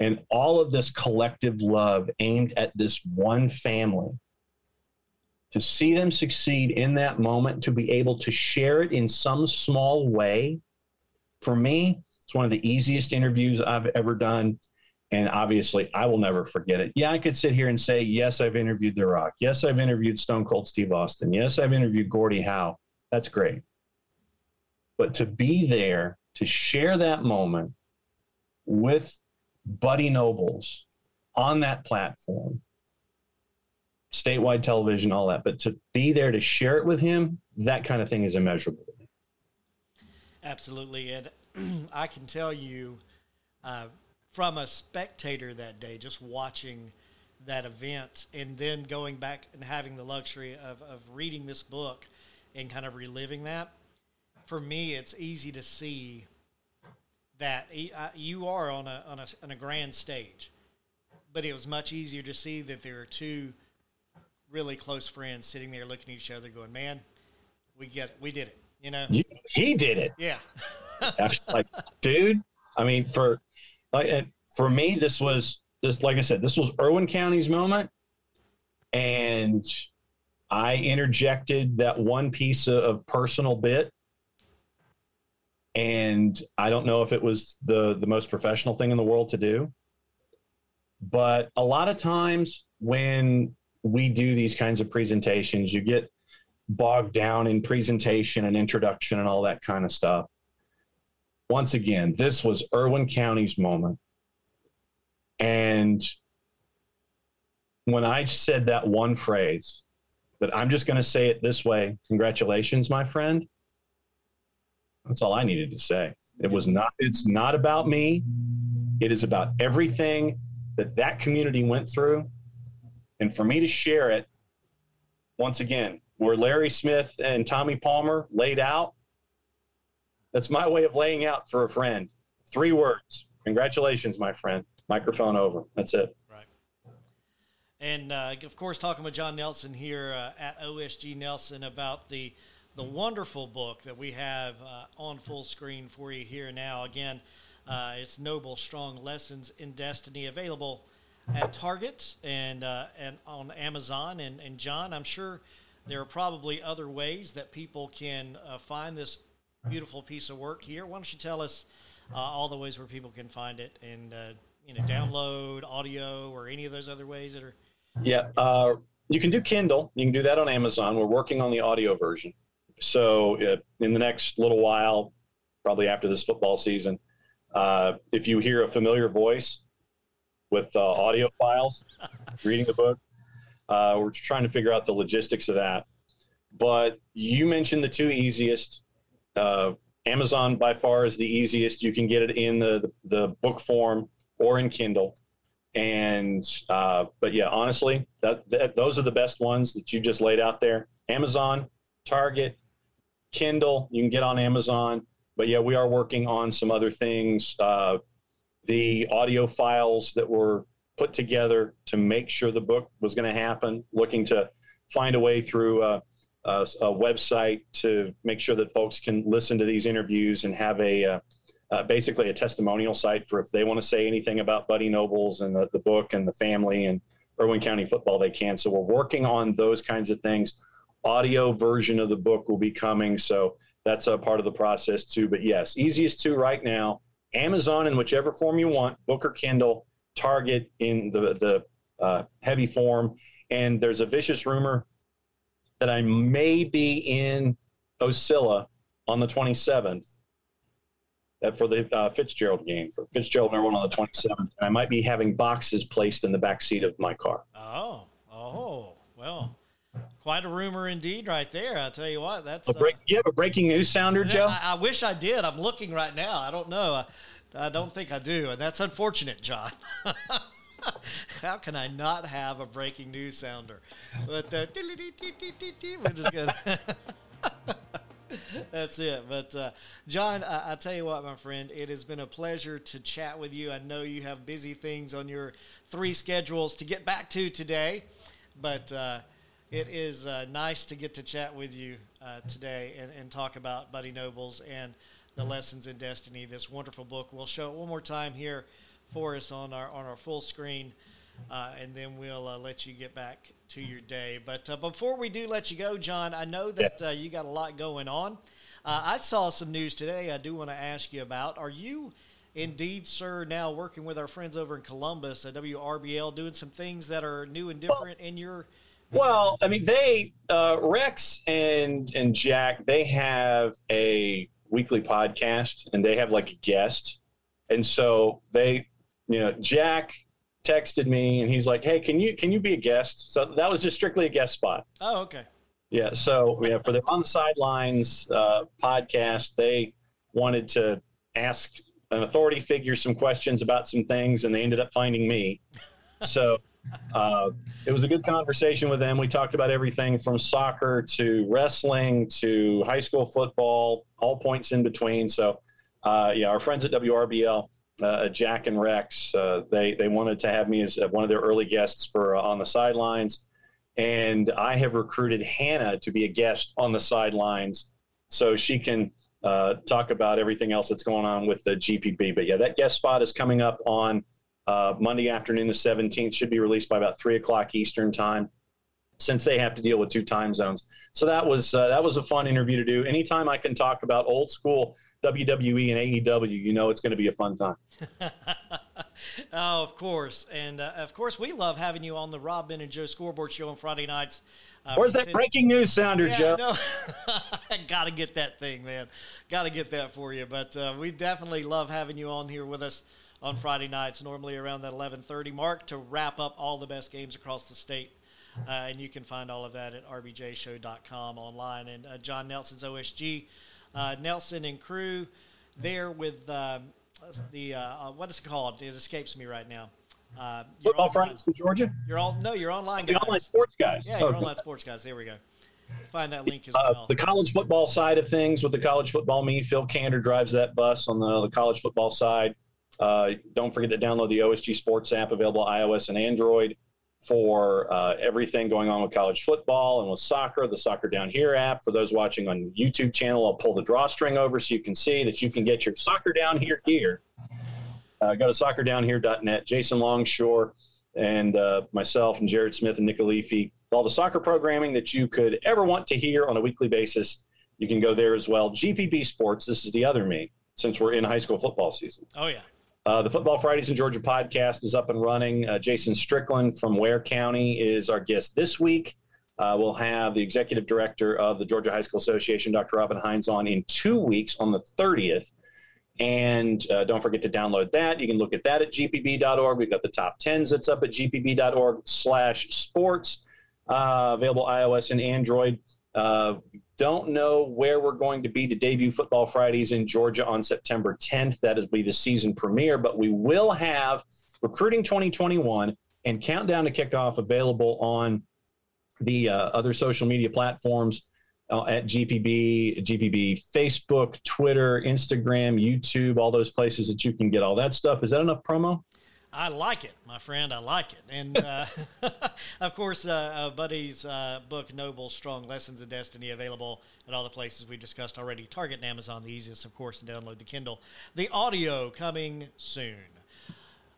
and all of this collective love aimed at this one family to see them succeed in that moment to be able to share it in some small way for me it's one of the easiest interviews i've ever done. And obviously i will never forget it. Yeah i could sit here and say yes i've interviewed the rock. Yes i've interviewed stone cold steve austin. Yes i've interviewed gordie howe. That's great but to be there to share that moment with Buddy Nobles on that platform, statewide television, all that, but to be there to share it with him, that kind of thing is immeasurable. Absolutely. And I can tell you uh, from a spectator that day, just watching that event and then going back and having the luxury of, of reading this book and kind of reliving that, for me, it's easy to see that uh, you are on a, on a on a grand stage, but it was much easier to see that there are two really close friends sitting there looking at each other, going, "Man, we get it, we did it." You know, he did it. Yeah, like, dude. I mean, for like for me, this was this. Like I said, this was Irwin County's moment, and I interjected that one piece of personal bit and I don't know if it was the the most professional thing in the world to do. But a lot of times when we do these kinds of presentations, you get bogged down in presentation and introduction and all that kind of stuff. Once again, this was Irwin County's moment. And when I said that one phrase, that I'm just going to say it this way congratulations, my friend, that's all I needed to say. It was not, it's not about me. It is about everything that that community went through. And for me to share it, once again, where Larry Smith and Tommy Palmer laid out, that's my way of laying out for a friend Three words. Congratulations, my friend. Microphone over. That's it. Right. And uh, of course, talking with Jon Nelson here uh, at OSG Nelson about the the wonderful book that we have uh, on full screen for you here now. Again, uh, it's Nobles Strong Lessons in Destiny, available at Target and uh, and on Amazon. And, and Jon, I'm sure there are probably other ways that people can uh, find this beautiful piece of work here. Why don't you tell us uh, all the ways where people can find it and uh, you know download audio or any of those other ways that are? Yeah, you can do Kindle. You can do that on Amazon. We're working on the audio version. So uh, in the next little while, probably after this football season, uh, if you hear a familiar voice with uh, audio files, reading the book, uh, we're trying to figure out the logistics of that. But you mentioned the two easiest. Uh, Amazon by far is the easiest. You can get it in the, the, the book form or in Kindle. And uh, but yeah, honestly, that, that those are the best ones that you just laid out there. Amazon, Target, Kindle, you can get on Amazon. But yeah, we are working on some other things. Uh, the audio files that were put together to make sure the book was going to happen, looking to find a way through a, a, a, website to make sure that folks can listen to these interviews and have a uh, uh, basically a testimonial site for if they want to say anything about Buddy Nobles and the, the book and the family and Irwin County football, they can. So we're working on those kinds of things. Audio version of the book will be coming. So that's a part of the process too. But yes, easiest to right now, Amazon in whichever form you want, book or Kindle, Target in the the uh, heavy form, and there's a vicious rumor that I may be in Ocilla on the 27th uh, for the uh, Fitzgerald game for Fitzgerald number one on the 27th. And I might be having boxes placed in the back seat of my car. Oh, oh, well, Quite a rumor indeed, right there. I tell you what, that's. A break, uh, you have a breaking news sounder, Joe? I, I, wish I did. I'm looking right now. I don't know. I, I don't think I do, and that's unfortunate, Jon. How can I not have a breaking news sounder? But uh, we're just gonna. That's it. But uh, Jon, I, I, tell you what, my friend, it has been a pleasure to chat with you. I know you have busy things on your three schedules to get back to today, but uh, it is uh, nice to get to chat with you uh, today and, and, talk about Buddy Nobles and the lessons in destiny. This wonderful book. We'll show it one more time here for us on our on our full screen, uh, and then we'll uh, let you get back to your day. But uh, before we do let you go, Jon, I know that uh, you got a lot going on. I saw some news today. I do want to ask you about. Are you? Indeed, sir. Now working with our friends over in Columbus at WRBL, doing some things that are new and different in your well, I mean, they uh, Rex and and Jack they have a weekly podcast, and they have like a guest, and so they, you know, Jack texted me, and he's like, "Hey, can you can you be a guest?" So that was just strictly a guest spot. Oh, okay. Yeah. So yeah, for the on the sidelines uh, podcast, they wanted to ask an authority figure some questions about some things, and they ended up finding me. So uh, it was a good conversation with them. We talked about everything from soccer to wrestling to high school football, all points in between. So, uh, yeah, our friends at WRBL, uh, Jack and Rex, uh, they they wanted to have me as one of their early guests for uh, on the sidelines, and I have recruited Hannah to be a guest on the sidelines, so she can. Uh, talk about everything else that's going on with the GPB. But yeah, that guest spot is coming up on uh, Monday afternoon, the 17th, should be released by about three o'clock Eastern time, since they have to deal with two time zones. So that was uh, that was a fun interview to do. Anytime I can talk about old school WWE and AEW, you know it's going to be a fun time. oh, of course, and uh, of course we love having you on the Rob Ben and Joe Scoreboard Show on Friday nights. Uh, Where's that breaking news sounder, yeah, Joe? No. Got to get that thing, man. Got to get that for you. But uh, we definitely love having you on here with us on Friday nights, normally around that 11:30 mark, to wrap up all the best games across the state. Uh, and you can find all of that at rbjshow.com online. And uh, Jon Nelson's OSG, uh, Nelson and crew, there with um, the uh, uh, what is it called? It escapes me right now. Football Fridays in Georgia. You're all no, you're online guys. The online sports guys. Yeah, you're online sports guys. There we go. find that link as uh, well. Uh, the college football side of things with the college football me, Phil Kander drives that bus on the, the college football side. Uh, don't forget to download the OSG Sports app available iOS and Android for uh, everything going on with college football and with soccer. The Soccer Down Here app for those watching on YouTube channel. I'll pull the drawstring over so you can see that you can get your Soccer Down Here gear. Uh, go to soccerdownhere.net. Jason Longshore and uh, myself and Jared Smith and Nick Leafy, all the soccer programming that you could ever want to hear on a weekly basis. You can go there as well. GPB Sports, this is the other me since we're in high school football season. Oh, yeah. Uh, the Football Fridays in Georgia podcast is up and running. Uh, Jason Strickland from Ware County is our guest this week. Uh, we'll have the executive director of the Georgia High School Association, Dr. Robin Hines, on in two weeks on the 30th. And uh, don't forget to download that. You can look at that at gpb.org. We've got the top 10s that's up at gpb.org slash sports, uh, available iOS and Android. Uh, don't know where we're going to be to debut Football Fridays in Georgia on September 10th. That is be the season premiere, but we will have Recruiting 2021 and Countdown to Kickoff available on the uh, other social media platforms uh, at GPB, GPB, Facebook, Twitter, Instagram, YouTube, all those places that you can get all that stuff. Is that enough promo? I like it, my friend. I like it. And uh, of course, uh, uh, Buddy's uh, book, Nobles Strong Lessons in Destiny, available at all the places we discussed already. Target and Amazon, the easiest, of course, to download the Kindle. The audio coming soon.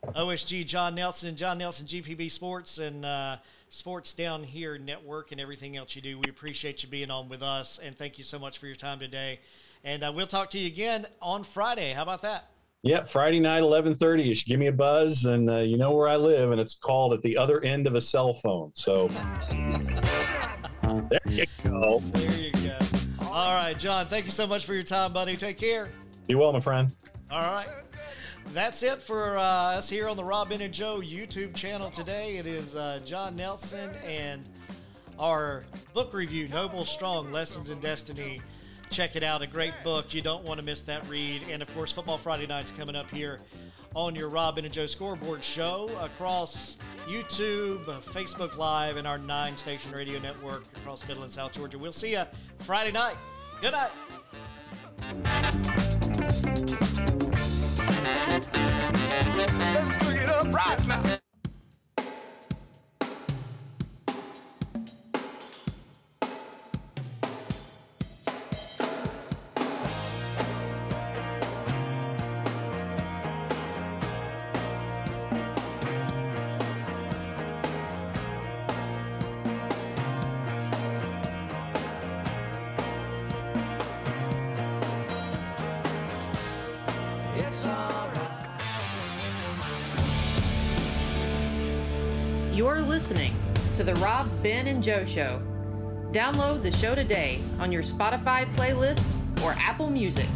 OSG Jon Nelson, Jon Nelson, GPB Sports, and uh, Sports Down Here Network and everything else you do. We appreciate you being on with us, and thank you so much for your time today. And uh, we'll talk to you again on Friday. How about that? Yep, Friday night, eleven thirty. You should give me a buzz, and uh, you know where I live, and it's called at the other end of a cell phone. So there you go. There you go. All right, Jon. Thank you so much for your time, buddy. Take care. Be well, my friend. All right. That's it for uh, us here on the Rob and Joe YouTube channel today. It is uh, Jon Nelson and our book review, Nobles Strong Lessons in Destiny. Check it out. A great book. You don't want to miss that read. And of course, Football Friday night's coming up here on your Rob Ben and Joe scoreboard show across YouTube, Facebook Live, and our nine station radio network across Middle and South Georgia. We'll see you Friday night. Good night. Let's it up right now. Ben, and Joe Show. Download the show today on your Spotify playlist or Apple Music.